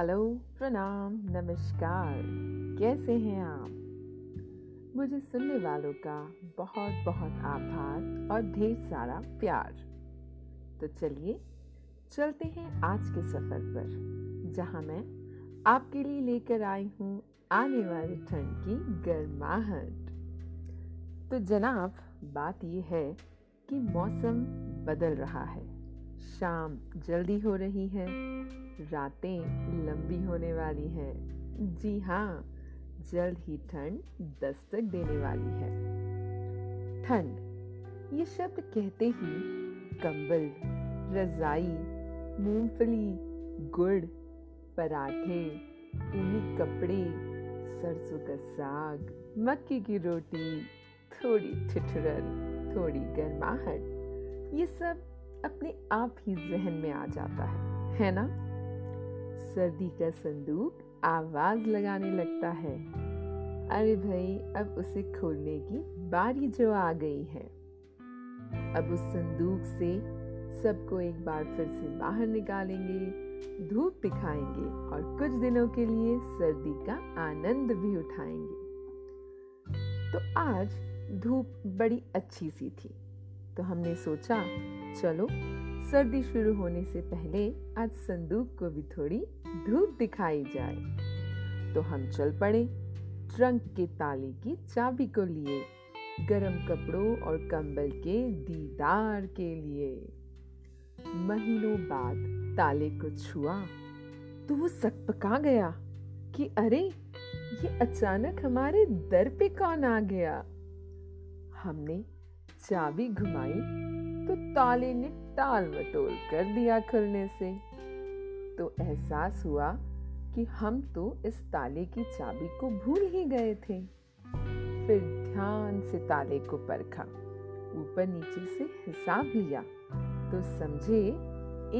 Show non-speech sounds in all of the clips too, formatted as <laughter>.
Hello, प्रणाम, नमस्कार। कैसे हैं आप? मुझे सुनने वालों का बहुत बहुत आभार और ढेर सारा प्यार। तो चलिए, चलते हैं आज के सफ़र पर, जहाँ मैं आपके लिए लेकर आई हूँ आने वाली ठंड की गर्माहट तो जनाब, बात यह है कि मौसम बदल रहा है। शाम जल्दी हो रही है, रातें लंबी होने वाली है। जी हाँ जल्द ही ठंड दस्तक देने वाली है। ठंड, ये शब्द कहते ही कंबल, रजाई, मूंगफली, गुड़, पराठे ऊनी कपड़े, सरसों का साग, मक्की की रोटी, थोड़ी ठिठुरन, थोड़ी गर्माहट, ये सब अपने आप ही जहन में आ जाता है है ना? सर्दी का संदूक आवाज़ लगाने लगता है। अरे भाई, अब उसे खोलने की बारी जो आ गई है। अब उस संदूक से सबको एक बार फिर से बाहर निकालेंगे, धूप दिखाएँगे और कुछ दिनों के लिए सर्दी का आनंद भी उठाएँगे। तो आज धूप बड़ी अच्छी सी थी। तो हमने सोचा चलो, सर्दी शुरू होने से पहले आज संदूक को भी थोड़ी धूप दिखाई जाए। तो हम चल पड़े, ट्रंक के ताले की चाबी को लिए, गरम कपड़ों और कंबल के दीदार के लिए। महीनों बाद ताले को छुआ तो वो सकपका गया कि अरे, ये अचानक हमारे दर पे कौन आ गया? हमने चाबी घुमाई तो ताले ने टाल मटोल कर दिया खुलने से। तो एहसास हुआ कि हम तो इस ताले की चाबी को भूल ही गए थे। फिर ध्यान से ताले को परखा, ऊपर नीचे से हिसाब लिया। तो समझे,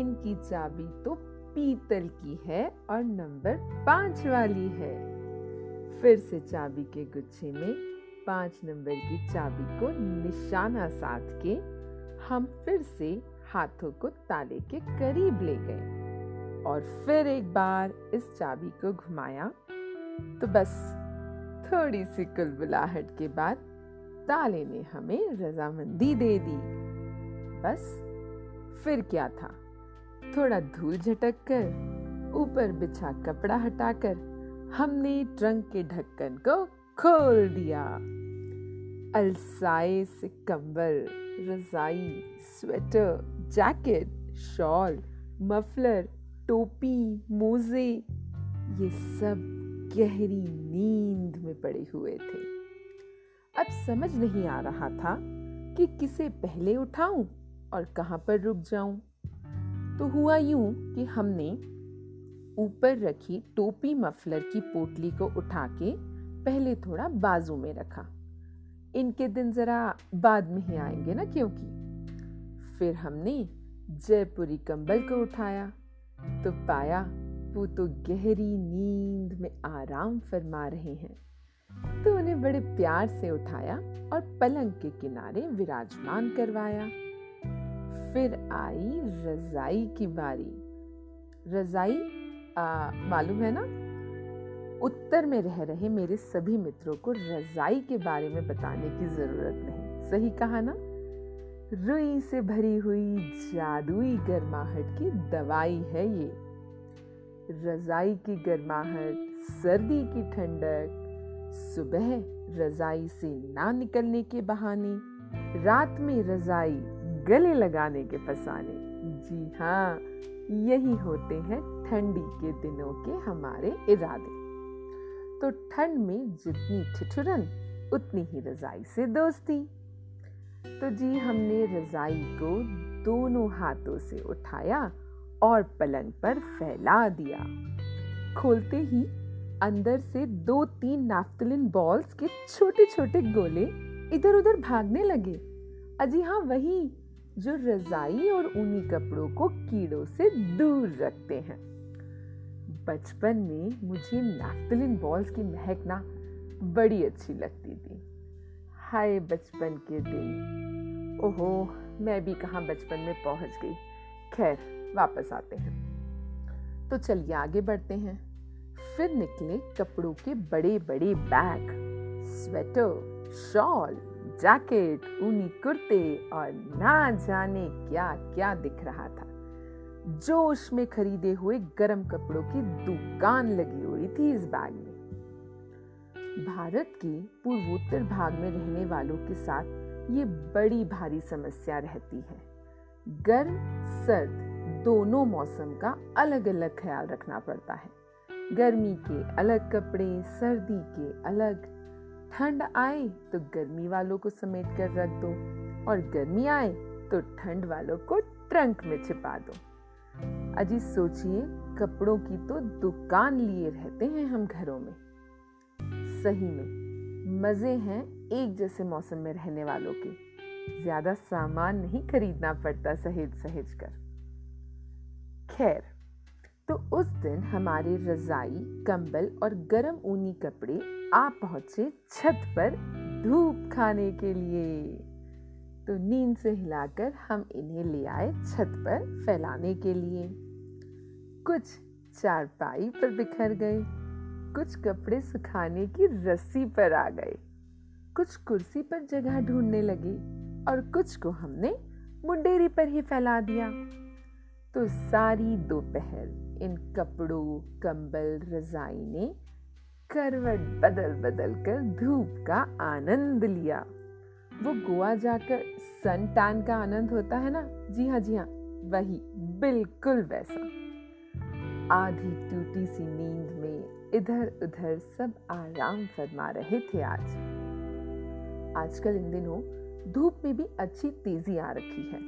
इनकी चाबी तो पीतल की है और नंबर पाँच वाली है। फिर से चाबी के गुच्छे में पाँच नंबर की चाबी को निशाना साध के हम फिर से हाथों को ताले के करीब ले गए और फिर एक बार इस चाबी को घुमाया। तो बस थोड़ी सी कुलबुलाहट के बाद ताले ने हमें रजामंदी दे दी। बस फिर क्या था? थोड़ा धूल झटक कर ऊपर बिछा कपड़ा हटाकर, हमने ट्रंक के ढक्कन को खोल दिया। अलसाए से कंबल रजाई, स्वेटर, जैकेट, शॉल, मफलर, टोपी, मोजे, ये सब गहरी नींद में पड़े हुए थे। अब समझ नहीं आ रहा था कि किसे पहले उठाऊं और कहाँ पर रुक जाऊँ। तो हुआ यूँ कि हमने ऊपर रखी टोपी मफलर की पोटली को उठा के पहले थोड़ा बाजू में रखा। इनके दिन ज़रा बाद में ही आएँगे ना क्योंकि फिर हमने जयपुरी कंबल को उठाया तो पाया वो तो गहरी नींद में आराम फरमा रहे हैं। तो उन्हें बड़े प्यार से उठाया और पलंग के किनारे विराजमान करवाया। फिर आई रजाई की बारी। रजाई मालूम है ना? उत्तर में रह रहे मेरे सभी मित्रों को रजाई के बारे में बताने की ज़रूरत नहीं। सही कहा ना? रुई से भरी हुई जादुई गर्माहट की दवाई है ये। रजाई की गर्माहट, सर्दी की ठंडक, सुबह रजाई से ना निकलने के बहाने, रात में रजाई गले लगाने के फसाने। जी हाँ यही होते हैं ठंडी के दिनों के हमारे इरादे। तो ठंड में जितनी ठिठुरन, उतनी ही रजाई से दोस्ती। तो जी, हमने रजाई को दोनों हाथों से उठाया और पलंग पर फैला दिया। खोलते ही अंदर से दो तीन नाफ्तलिन बॉल्स के छोटे छोटे गोले इधर उधर भागने लगे। अजी हाँ वही जो रजाई और ऊनी कपड़ों को कीड़ों से दूर रखते हैं। बचपन में मुझे नैफ्थलिन बॉल्स की महक ना बड़ी अच्छी लगती थी। हाय बचपन के दिन। ओहो, मैं भी कहाँ बचपन में पहुँच गई। खैर, वापस आते हैं। तो चलिए आगे बढ़ते हैं। फिर निकले कपड़ों के बड़े बड़े बैग स्वेटर शॉल जैकेट ऊनी कुर्ते और ना जाने क्या क्या दिख रहा था। जोश में खरीदे हुए गर्म कपड़ों की दुकान लगी हुई थी इस बैग में। भारत के पूर्वोत्तर भाग में रहने वालों के साथ ये बड़ी भारी समस्या रहती है। गर्म, सर्द दोनों मौसम का अलग अलग ख्याल रखना पड़ता है। गर्मी के अलग कपड़े, सर्दी के अलग। ठंड आए तो गर्मी वालों को समेट कर रख दो और गर्मी आए तो ठंड वालों को ट्रंक में छिपा दो। अजी सोचिए, कपड़ों की तो दुकान लिए रहते हैं हम घरों में। सही में, मज़े हैं एक जैसे मौसम में रहने वालों के। ज़्यादा सामान नहीं खरीदना पड़ता सहेज सहेज कर। खैर तो उस दिन हमारे रजाई, कंबल और गरम ऊनी कपड़े आ पहुँचे छत पर धूप खाने के लिए। तो नींद से हिलाकर हम इन्हें ले आए छत पर फैलाने के लिए। कुछ चारपाई पर बिखर गए, कुछ कपड़े सुखाने की रस्सी पर आ गए, कुछ कुर्सी पर जगह ढूँढने लगे और कुछ को हमने मुंडेरी पर ही फैला दिया। तो सारी दोपहर इन कपड़ों, कंबल, रजाई ने करवट बदल बदल कर धूप का आनंद लिया। वो गोवा जाकर सन टैन का आनंद होता है ना? जी हाँ जी हाँ वही, बिल्कुल वैसा। आधी टूटी सी नींद में इधर उधर सब आराम फरमा रहे थे आज। आजकल इन दिनों धूप में भी अच्छी तेज़ी आ रखी है।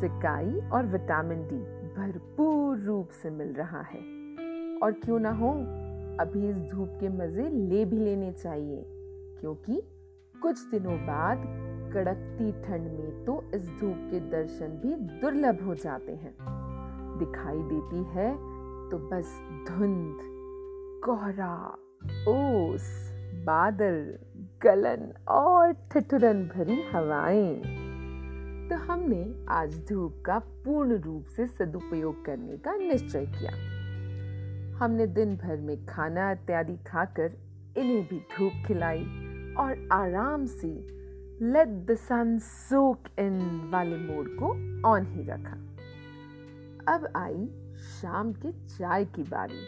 सिकाई और विटामिन डी भरपूर रूप से मिल रहा है। और क्यों ना हो, अभी इस धूप के मज़े ले भी लेने चाहिए, क्योंकि कुछ दिनों बाद कड़कती ठंड में तो इस धूप के दर्शन भी दुर्लभ हो जाते हैं। दिखाई देती है तो बस धुंध, कोहरा, ओस, बादल, गलन और ठिठुरन भरी हवाएँ। तो हमने आज धूप का पूर्ण रूप से सदुपयोग करने का निश्चय किया। हमने दिन भर में खाना इत्यादि खाकर इन्हें भी धूप खिलाई। और आराम से let the sun soak in वाले मोड को ऑन ही रखा। अब आई शाम के चाय की बारी।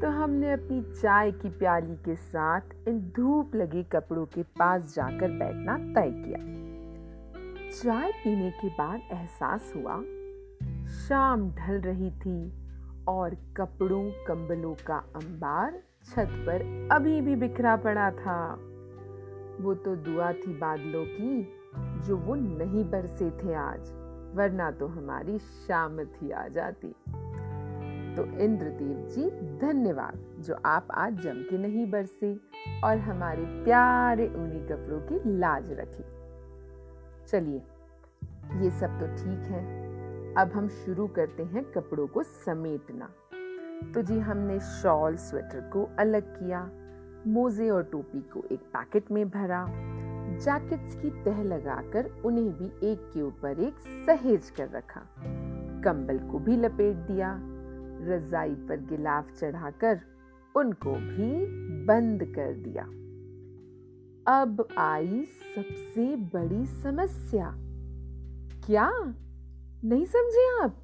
तो हमने अपनी चाय की प्याली के साथ इन धूप लगे कपड़ों के पास जाकर बैठना तय किया। चाय पीने के बाद एहसास हुआ, शाम ढल रही थी और कपड़ों, कंबलों का अंबार छत पर अभी भी बिखरा पड़ा था। वो तो दुआ थी बादलों की, जो वो नहीं बरसे थे आज, वरना तो हमारी शामत ही आ जाती। तो इंद्रदेव जी, धन्यवाद, जो आप आज जम के नहीं बरसे और हमारे प्यारे ऊनी कपड़ों की लाज रखी। चलिए, ये सब तो ठीक है। अब हम शुरू करते हैं कपड़ों को समेटना। तो जी, हमने शॉल, स्वेटर को अलग किया। मोजे और टोपी को एक पैकेट में भरा, जैकेट्स की तह लगाकर उन्हें भी एक के ऊपर एक सहेज कर रखा। कंबल को भी लपेट दिया, रजाई पर गिलाफ चढ़ाकर उनको भी बंद कर दिया। अब आई सबसे बड़ी समस्या। क्या? नहीं समझे आप?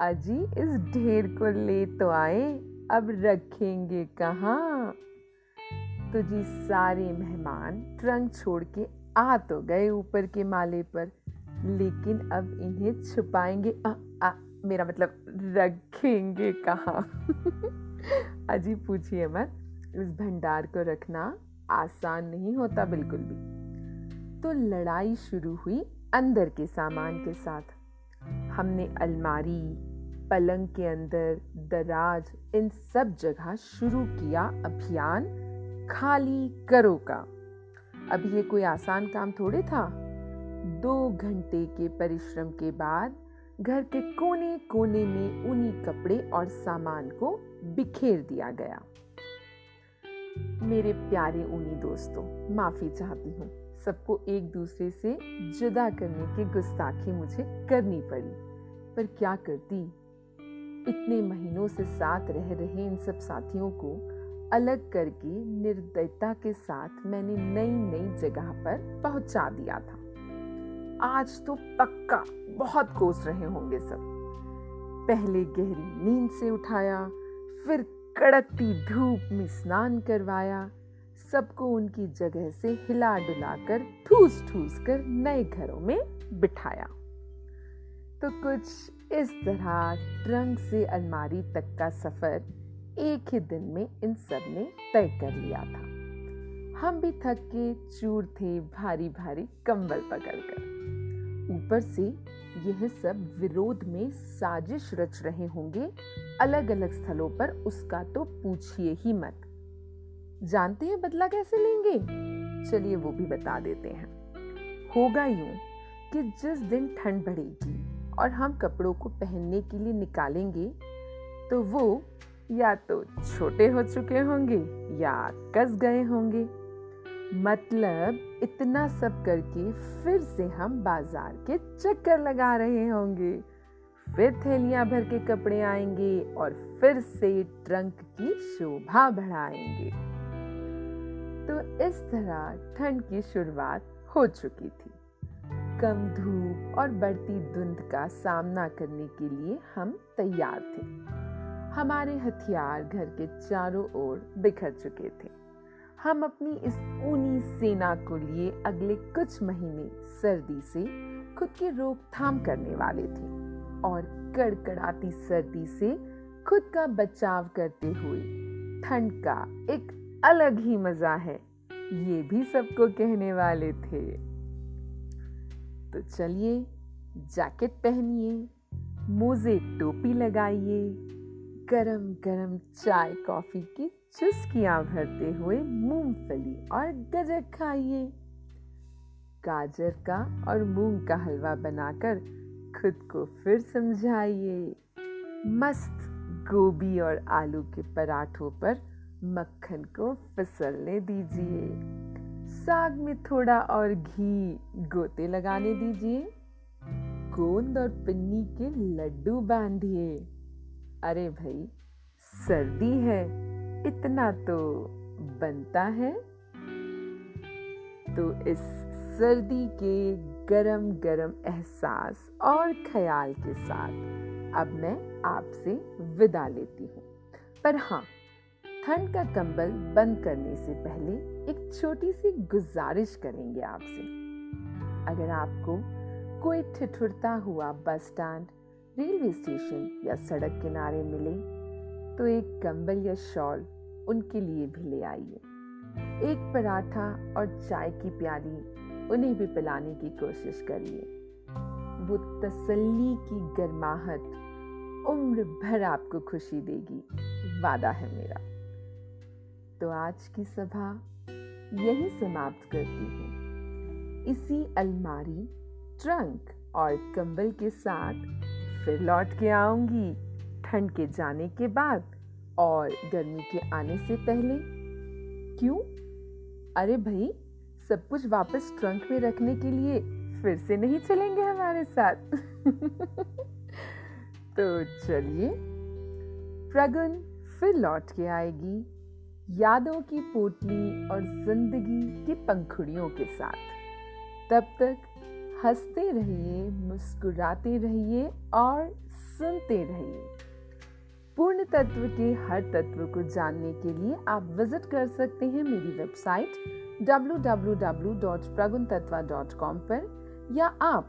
अजी, इस ढेर को ले तो आए, अब रखेंगे कहा? तो जी सारे मेहमान ट्रंक छोड़ के आ तो गए ऊपर के माले पर। लेकिन अब इन्हें छुपाएँगे। आ, आ, मेरा मतलब रखेंगे कहाँ? <laughs> अजीब पूछिए मत। इस भंडार को रखना आसान नहीं होता बिल्कुल भी। तो लड़ाई शुरू हुई अंदर के सामान के साथ। हमने अलमारी पलंग के अंदर दराज इन सब जगह शुरू किया अभियान। खाली करो का अब ये कोई आसान काम थोड़े था? दो घंटे के परिश्रम के बाद घर के कोने कोने में ऊनी कपड़े और सामान को बिखेर दिया गया। मेरे प्यारे ऊनी दोस्तों, माफ़ी चाहती हूँ। सबको एक दूसरे से जुदा करने की गुस्ताखी मुझे करनी पड़ी। पर क्या करती? इतने महीनों से साथ रह रहे इन सब साथियों को अलग करके निर्दयता के साथ मैंने नई नई जगह पर पहुँचा दिया था। आज तो पक्का बहुत कोस रहे होंगे सब। पहले गहरी नींद से उठाया, फिर कड़कती धूप में स्नान करवाया, सबको उनकी जगह से हिला डुला कर ठूस ठूस कर नए घरों में बिठाया। तो कुछ इस तरह ट्रंक से अलमारी तक का सफ़र एक ही दिन में इन सबने तय कर लिया था। हम भी थक के चूर थे, भारी भारी कंबल पकड़कर। ऊपर से यह सब विरोध में साजिश रच रहे होंगे अलग अलग स्थलों पर उसका तो पूछिए ही मत। जानते हैं बदला कैसे लेंगे? चलिए वो भी बता देते हैं। होगा यूँ कि जिस दिन ठंड बढ़ेगी और हम कपड़ों को पहनने के लिए निकालेंगे तो वो या तो छोटे हो चुके होंगे या कस गए होंगे। मतलब इतना सब करके फिर से हम बाज़ार के चक्कर लगा रहे होंगे। फिर थैलियाँ भर के कपड़े आएँगे और फिर से ट्रंक की शोभा बढ़ाएँगे। तो इस तरह ठंड की शुरुआत हो चुकी थी। कम धूप और बढ़ती धुंध का सामना करने के लिए हम तैयार थे। हमारे हथियार घर के चारों ओर बिखर चुके थे। हम अपनी इस ऊनी सेना को लिए अगले कुछ महीने सर्दी से खुद की रोकथाम करने वाले थे और कड़कड़ाती सर्दी से खुद का बचाव करते हुए ठंड का एक अलग ही मज़ा है, ये भी सबको कहने वाले थे। तो चलिए, जैकेट पहनिए, मोजे टोपी लगाइए गरम गरम चाय कॉफ़ी की चुस्कियाँ भरते हुए मूंगफली और गजक खाइए। गाजर का और मूंग का हलवा बनाकर खुद को फिर समझाइए। मस्त गोभी और आलू के पराठों पर मक्खन को फिसलने दीजिए। साग में थोड़ा और घी गोते लगाने दीजिए। गोंद और पिन्नी के लड्डू बांधिए। अरे भाई, सर्दी है, इतना तो बनता है। तो इस सर्दी के गरम गरम एहसास और ख्याल के साथ अब मैं आपसे विदा लेती हूँ। पर हाँ ठंड का कंबल बंद करने से पहले एक छोटी सी गुजारिश करेंगे आपसे। अगर आपको कोई ठिठुरता हुआ बस स्टैंड रेलवे स्टेशन या सड़क किनारे मिले तो एक कंबल या शॉल उनके लिए भी ले आइए। एक पराठा और चाय की प्याली उन्हें भी पिलाने की कोशिश करिए। वो तसल्ली की गर्माहट उम्र भर आपको खुशी देगी, वादा है मेरा। तो आज की सभा यही समाप्त करती हूँ। इसी अलमारी, ट्रंक और कंबल के साथ फिर लौट के आऊँगी ठंड के जाने के बाद और गर्मी के आने से पहले। क्यों? अरे भाई, सब कुछ वापस ट्रंक में रखने के लिए फिर से नहीं चलेंगे हमारे साथ। <laughs> तो चलिए, प्रगन फिर लौट के आएगी, यादों की पोटली और ज़िंदगी की पंखुड़ियों के साथ। तब तक हँसते रहिए, मुस्कुराते रहिए और सुनते रहिए। पूर्ण तत्व के हर तत्व को जानने के लिए आप विज़िट कर सकते हैं मेरी वेबसाइट www.praguntatva.com पर, या आप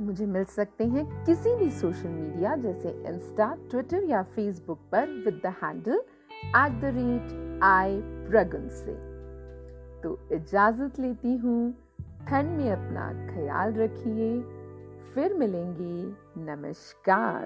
मुझे मिल सकते हैं किसी भी सोशल मीडिया जैसे इंस्टा ट्विटर या फेसबुक पर with the handle at the rate I Pragun से। तो इजाज़त लेती हूँ। ठंड में अपना ख्याल रखिए। फिर मिलेंगे। नमस्कार।